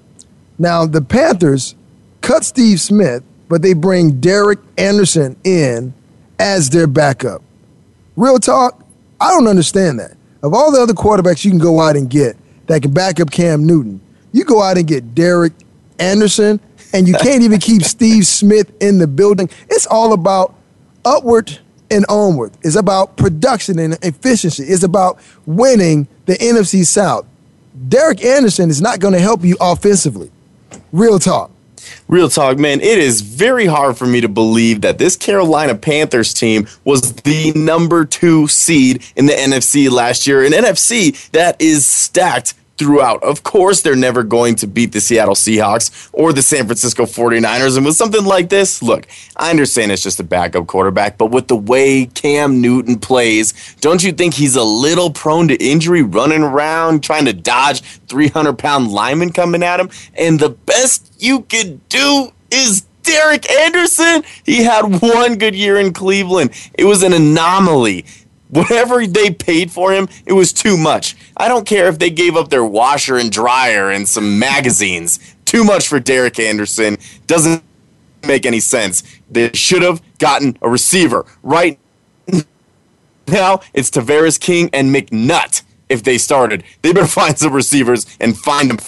Now, the Panthers cut Steve Smith, but they bring Derek Anderson in as their backup. Real talk, I don't understand that. Of all the other quarterbacks you can go out and get that can back up Cam Newton, you go out and get Derek Anderson, and you can't even keep Steve Smith in the building. It's all about upward and onward. It's about production and efficiency. It's about winning the NFC South. Derek Anderson is not going to help you offensively. Real talk. Real talk, man. It is very hard for me to believe that this Carolina Panthers team was the number two seed in the NFC last year. An NFC that is stacked throughout. Of course, they're never going to beat the Seattle Seahawks or the San Francisco 49ers. And with something like this, look, I understand it's just a backup quarterback, but with the way Cam Newton plays, don't you think he's a little prone to injury running around trying to dodge 300 pound linemen coming at him? And the best you could do is Derek Anderson. He had one good year in Cleveland. It was an anomaly. Whatever they paid for him, it was too much. I don't care if they gave up their washer and dryer and some magazines. Too much for Derek Anderson. Doesn't make any sense. They should have gotten a receiver. Right now, it's Tavarres King and McNutt if they started. They better find some receivers and find them.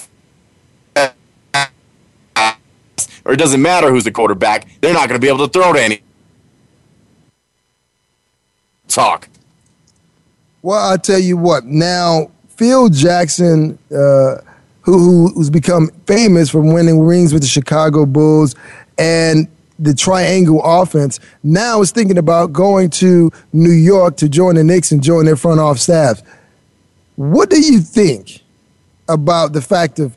Or it doesn't matter who's the quarterback. They're not going to be able to throw to any. Talk. Well, I tell you what. Now, Phil Jackson, uh, who who's become famous for winning rings with the Chicago Bulls and the triangle offense, now is thinking about going to New York to join the Knicks and join their front office staff. What do you think about the fact of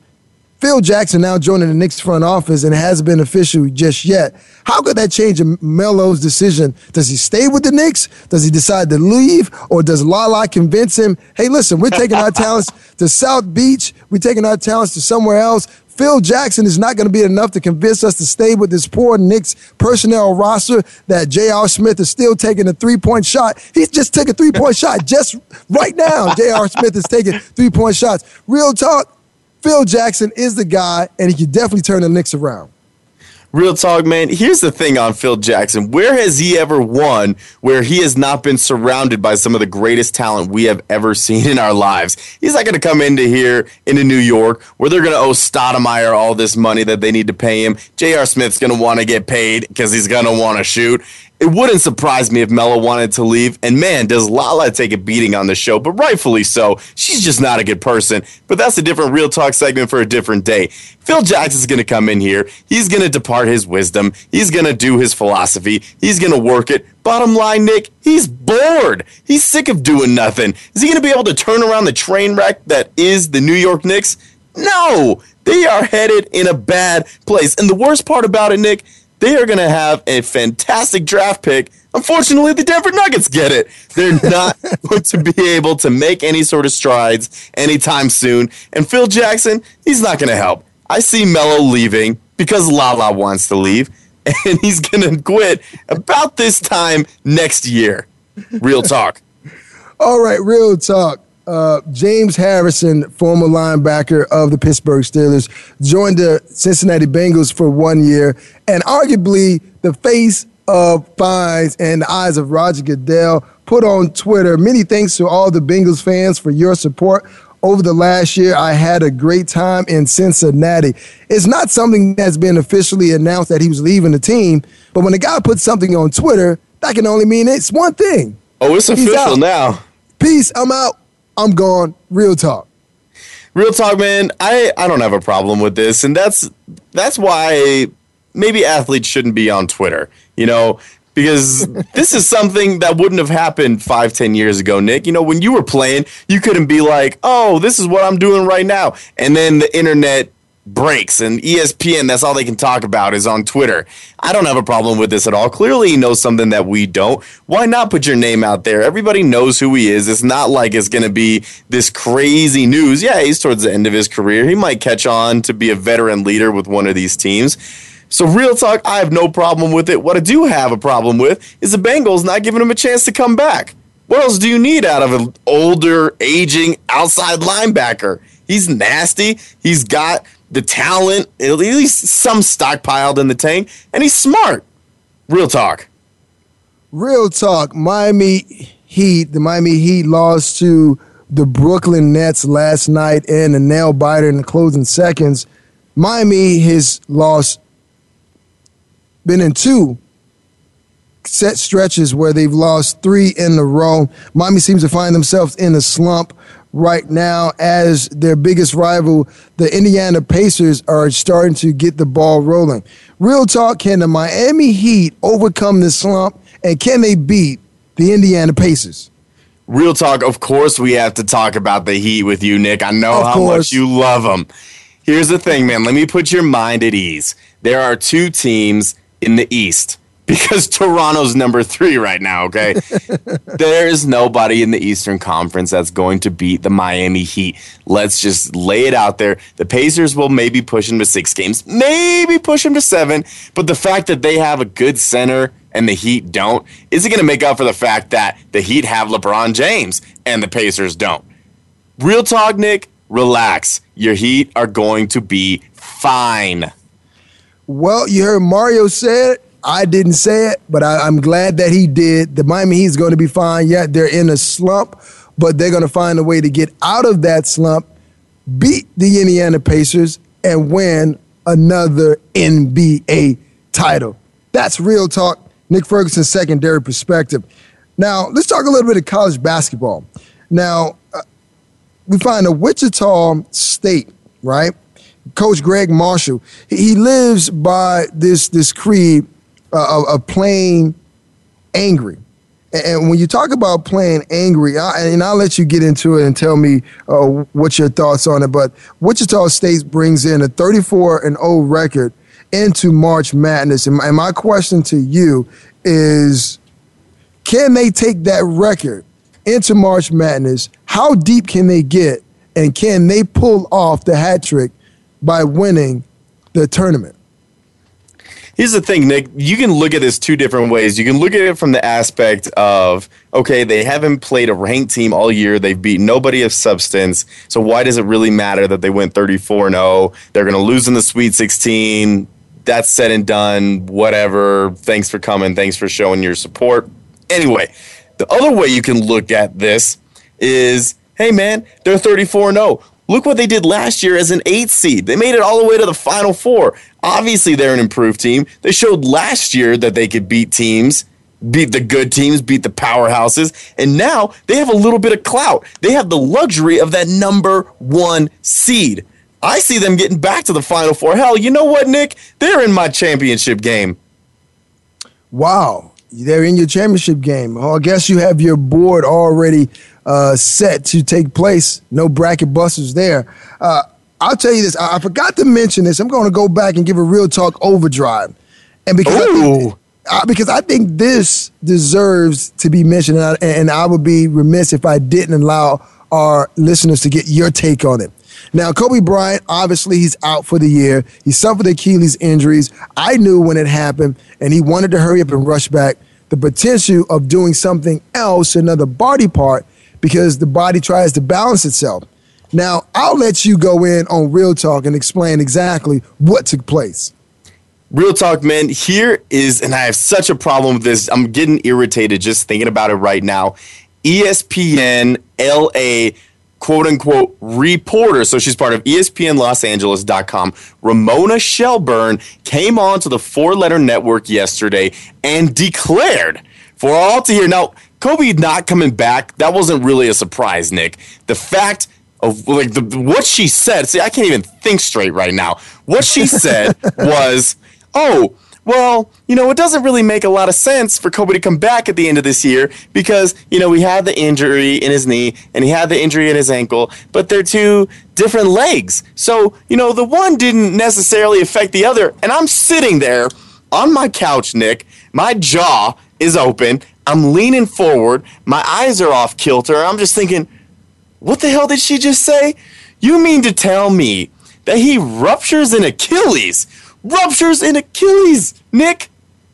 Phil Jackson now joining the Knicks front office and hasn't been official just yet. How could that change Melo's decision? Does he stay with the Knicks? Does he decide to leave? Or does Lala convince him, hey, listen, we're taking our talents to South Beach, we're taking our talents to somewhere else. Phil Jackson is not going to be enough to convince us to stay with this poor Knicks personnel roster that J.R. Smith is still taking a three point shot. He just took a three point shot just right now. J.R. Smith is taking three point shots. Real talk, Phil Jackson is the guy, and he can definitely turn the Knicks around. Real talk, man. Here's the thing on Phil Jackson. Where has he ever won where he has not been surrounded by some of the greatest talent we have ever seen in our lives? He's not going to come into here, into New York, where they're going to owe Stoudemire all this money that they need to pay him. J.R. Smith's going to want to get paid because he's going to want to shoot. It wouldn't surprise me if Melo wanted to leave. And man, does Lala take a beating on the show, but rightfully so. She's just not a good person. But that's a different real talk segment for a different day. Phil Jackson's going to come in here. He's going to depart his wisdom. He's going to do his philosophy. He's going to work it. Bottom line, Nick, he's bored. He's sick of doing nothing. Is he going to be able to turn around the train wreck that is the New York Knicks? No, they are headed in a bad place. And the worst part about it, Nick, they are going to have a fantastic draft pick. Unfortunately, the Denver Nuggets get it. They're not going to be able to make any sort of strides anytime soon. And Phil Jackson, he's not going to help. I see Melo leaving because Lala wants to leave, and he's going to quit about this time next year. Real talk. All right, real talk. Uh, James Harrison, former linebacker of the Pittsburgh Steelers, joined the Cincinnati Bengals for one year and arguably the face of fines and the eyes of Roger Goodell, put on Twitter. Many thanks to all the Bengals fans for your support. Over the last year, I had a great time in Cincinnati. It's not something that's been officially announced that he was leaving the team, but when a guy puts something on Twitter, that can only mean it's one thing. Oh, it's official now. Peace, I'm out. I'm gone. Real talk. real talk, man. I I don't have a problem with this, and that's that's why maybe athletes shouldn't be on Twitter. You know, because this is something that wouldn't have happened five, ten years ago, Nick. You know, when you were playing, you couldn't be like, "Oh, this is what I'm doing right now," and then the internet breaks and ESPN that's all they can talk about is on Twitter. I don't have a problem with this at all. Clearly he knows something that we don't. Why not put your name out there? Everybody knows who he is. It's not like it's going to be this crazy news. Yeah, he's towards the end of his career. He might catch on to be a veteran leader with one of these teams. So real talk, I have no problem with it. What I do have a problem with is the Bengals not giving him a chance to come back. What else do you need out of an older, aging outside linebacker? He's nasty. He's got the talent, at least some stockpiled in the tank, and he's smart. Real talk. Real talk. Miami Heat. The Miami Heat lost to the Brooklyn Nets last night in a nail biter in the closing seconds. Miami has lost, been in two set stretches where they've lost three in a row. Miami seems to find themselves in a slump right now as their biggest rival, the Indiana Pacers, are starting to get the ball rolling. Real talk, can the Miami Heat overcome this slump and can they beat the Indiana Pacers? Real talk, of course, we have to talk about the Heat with you, Nick. I know Of how course. much you love them. Here's the thing, man. Let me put your mind at ease. There are two teams in the East because Toronto's number three right now, okay? there is nobody in the Eastern Conference that's going to beat the Miami Heat. Let's just lay it out there. The Pacers will maybe push them to six games, maybe push them to seven, but the fact that they have a good center and the Heat don't, is it going to make up for the fact that the Heat have LeBron James and the Pacers don't? Real talk, Nick, relax. Your Heat are going to be fine. Well, you heard Mario say it. I didn't say it, but I, I'm glad that he did. The Miami is going to be fine. Yeah, they're in a slump, but they're going to find a way to get out of that slump, beat the Indiana Pacers, and win another NBA title. That's real talk. Nick Ferguson's secondary perspective. Now, let's talk a little bit of college basketball. Now, uh, we find a Wichita State, right? Coach Gregg Marshall. He lives by this this creed uh, of, playing angry. And, and when you talk about playing angry, I, and I'll let you get into it and tell me uh, what your thoughts on it. But Wichita State brings in a 34 and 0 record into March Madness, and my, and my question to you is: Can they take that record into March Madness? How deep can they get, and can they pull off the hat trick by winning the tournament? Here's the thing, Nick. You can look at this two different ways. You can look at it from the aspect of, okay, they haven't played a ranked team all year. They've beat nobody of substance. So why does it really matter that they went 34 0? They're going to lose in the Sweet 16. That's said and done. Whatever. Thanks for coming. Thanks for showing your support. Anyway, the other way you can look at this is, hey man, they're 34 and 0. Look what they did last year as an eight seed. They made it all the way to the final four. Obviously, they're an improved team. They showed last year that they could beat teams, beat the good teams, beat the powerhouses, and now they have a little bit of clout. They have the luxury of that number one seed. I see them getting back to the final four. Hell, you know what, Nick? They're in my championship game. Wow, they're in your championship game. Oh, I guess you have your board already uh, set to take place. No bracket busters there. Uh, I'll tell you this. I, I forgot to mention this. I'm going to go back and give a real talk overdrive, and because I think, uh, because I think this deserves to be mentioned, and I, and I would be remiss if I didn't allow our listeners to get your take on it. Now, Kobe Bryant, obviously, he's out for the year. He suffered Achilles injuries. I knew when it happened, and he wanted to hurry up and rush back. The potential of doing something else, another body part, because the body tries to balance itself. Now, I'll let you go in on Real Talk and explain exactly what took place. Real talk, man. Here is, and I have such a problem with this. I'm getting irritated just thinking about it right now. ESPN LA quote unquote reporter. So she's part of ESPNLosAngeles.com. Ramona Shelburne came on to the four letter network yesterday and declared for all to hear. Now, Kobe not coming back, that wasn't really a surprise, Nick. The fact of like the what she said. See, I can't even think straight right now. What she said was, "Oh, well, you know, it doesn't really make a lot of sense for Kobe to come back at the end of this year because, you know, we had the injury in his knee and he had the injury in his ankle, but they're two different legs. So, you know, the one didn't necessarily affect the other. And I'm sitting there on my couch, Nick, my jaw is open, I'm leaning forward, my eyes are off kilter. I'm just thinking, what the hell did she just say? You mean to tell me that he ruptures an Achilles? ruptures an Achilles, Nick,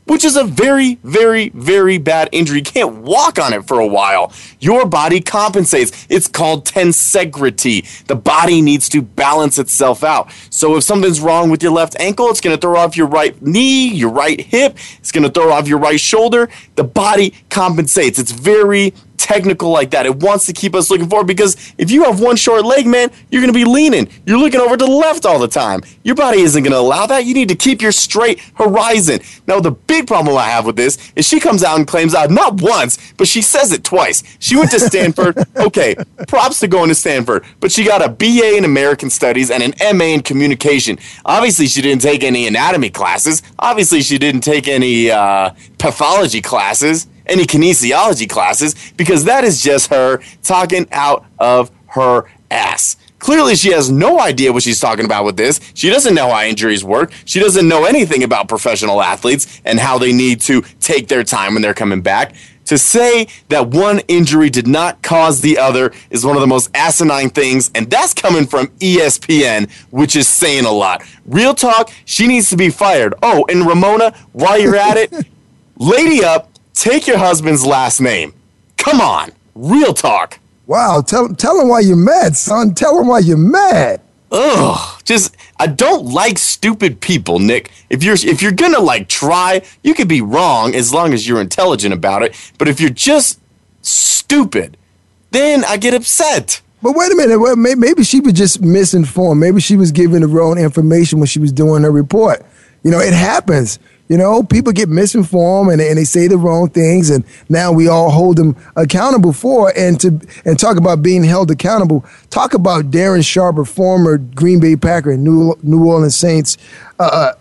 which is a very, very, very bad injury. You can't walk on it for a while. Your body compensates. It's called tensegrity. The body needs to balance itself out. So if something's wrong with your left ankle, it's going to throw off your right knee, your right hip. It's going to throw off your right shoulder. The body compensates. It's very technical like that. It wants to keep us looking forward because if you have one short leg, man, you're going to be leaning. You're looking over to the left all the time. Your body isn't going to allow that. You need to keep your straight horizon. Now, the big problem I have with this is she comes out and claims out not once, but she says it twice. She went to Stanford. okay, props to going to Stanford, but she got a BA in American Studies and an MA in Communication. Obviously, she didn't take any anatomy classes. Obviously, she didn't take any uh, pathology classes any kinesiology classes because that is just her talking out of her ass. Clearly, she has no idea what she's talking about with this. She doesn't know how injuries work. She doesn't know anything about professional athletes and how they need to take their time when they're coming back. To say that one injury did not cause the other is one of the most asinine things, and that's coming from ESPN, which is saying a lot. Real talk, she needs to be fired. Oh, and Ramona, while you're at it, lady up Take your husband's last name. Come on, real talk. Wow, tell tell him why you're mad, son. Tell him why you're mad. Ugh, just I don't like stupid people, Nick. If you're if you're gonna like try, you could be wrong as long as you're intelligent about it. But if you're just stupid, then I get upset. But wait a minute, well, maybe she was just misinformed. Maybe she was giving the wrong information when she was doing her report. You know, it happens. You know, people get misinformed and, and they say the wrong things, and now we all hold them accountable for. And to and talk about being held accountable. Talk about Darren Sharper, former Green Bay Packer and New New Orleans Saints. Uh, uh,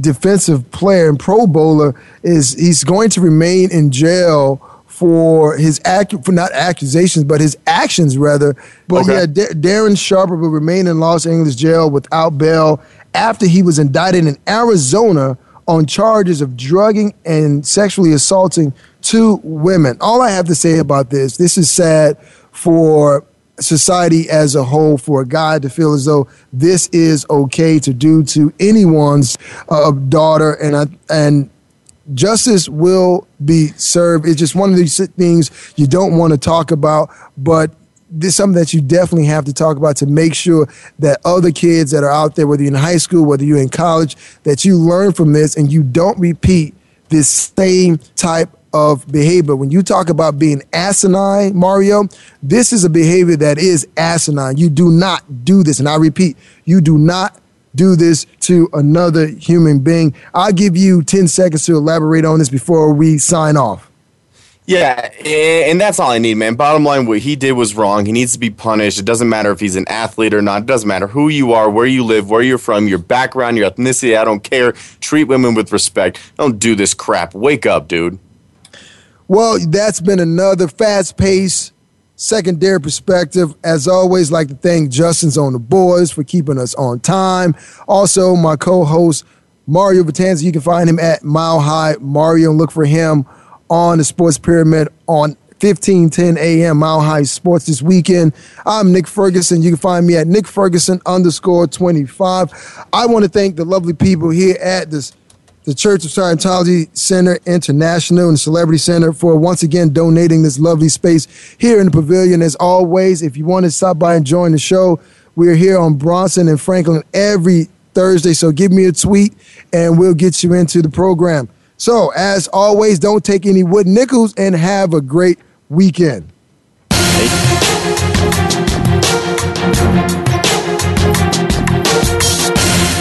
defensive player and Pro Bowler is he's going to remain in jail for his acu- for not accusations but his actions rather. But okay. yeah, D- Darren Sharper will remain in Los Angeles jail without bail after he was indicted in Arizona on charges of drugging and sexually assaulting two women. All I have to say about this, this is sad for society as a whole for a guy to feel as though this is okay to do to anyone's uh, daughter and I, and justice will be served. It's just one of these things you don't want to talk about, but this is something that you definitely have to talk about to make sure that other kids that are out there, whether you're in high school, whether you're in college, that you learn from this and you don't repeat this same type of behavior. When you talk about being asinine, Mario, this is a behavior that is asinine. You do not do this. And I repeat, you do not do this to another human being. I'll give you 10 seconds to elaborate on this before we sign off. Yeah, eh, and that's all I need, man. Bottom line, what he did was wrong. He needs to be punished. It doesn't matter if he's an athlete or not. It doesn't matter who you are, where you live, where you're from, your background, your ethnicity. I don't care. Treat women with respect. Don't do this crap. Wake up, dude. Well, that's been another fast paced secondary perspective. As always, like to thank Justin's on the boys for keeping us on time. Also, my co host, Mario Vitanza. You can find him at Mile High Mario and look for him on the Sports Pyramid on 1510 AM Mile High Sports this weekend. I'm Nick Ferguson. You can find me at Nick Ferguson underscore 25. I want to thank the lovely people here at this the Church of Scientology Center International and Celebrity Center for once again donating this lovely space here in the pavilion. As always, if you want to stop by and join the show, we're here on Bronson and Franklin every Thursday. So give me a tweet and we'll get you into the program. So, as always, don't take any wood nickels and have a great weekend.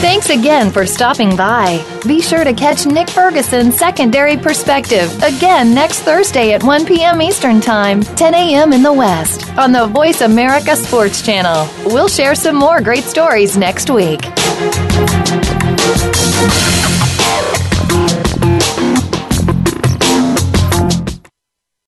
Thanks again for stopping by. Be sure to catch Nick Ferguson's Secondary Perspective again next Thursday at 1 p.m. Eastern Time, 10 a.m. in the West, on the Voice America Sports Channel. We'll share some more great stories next week.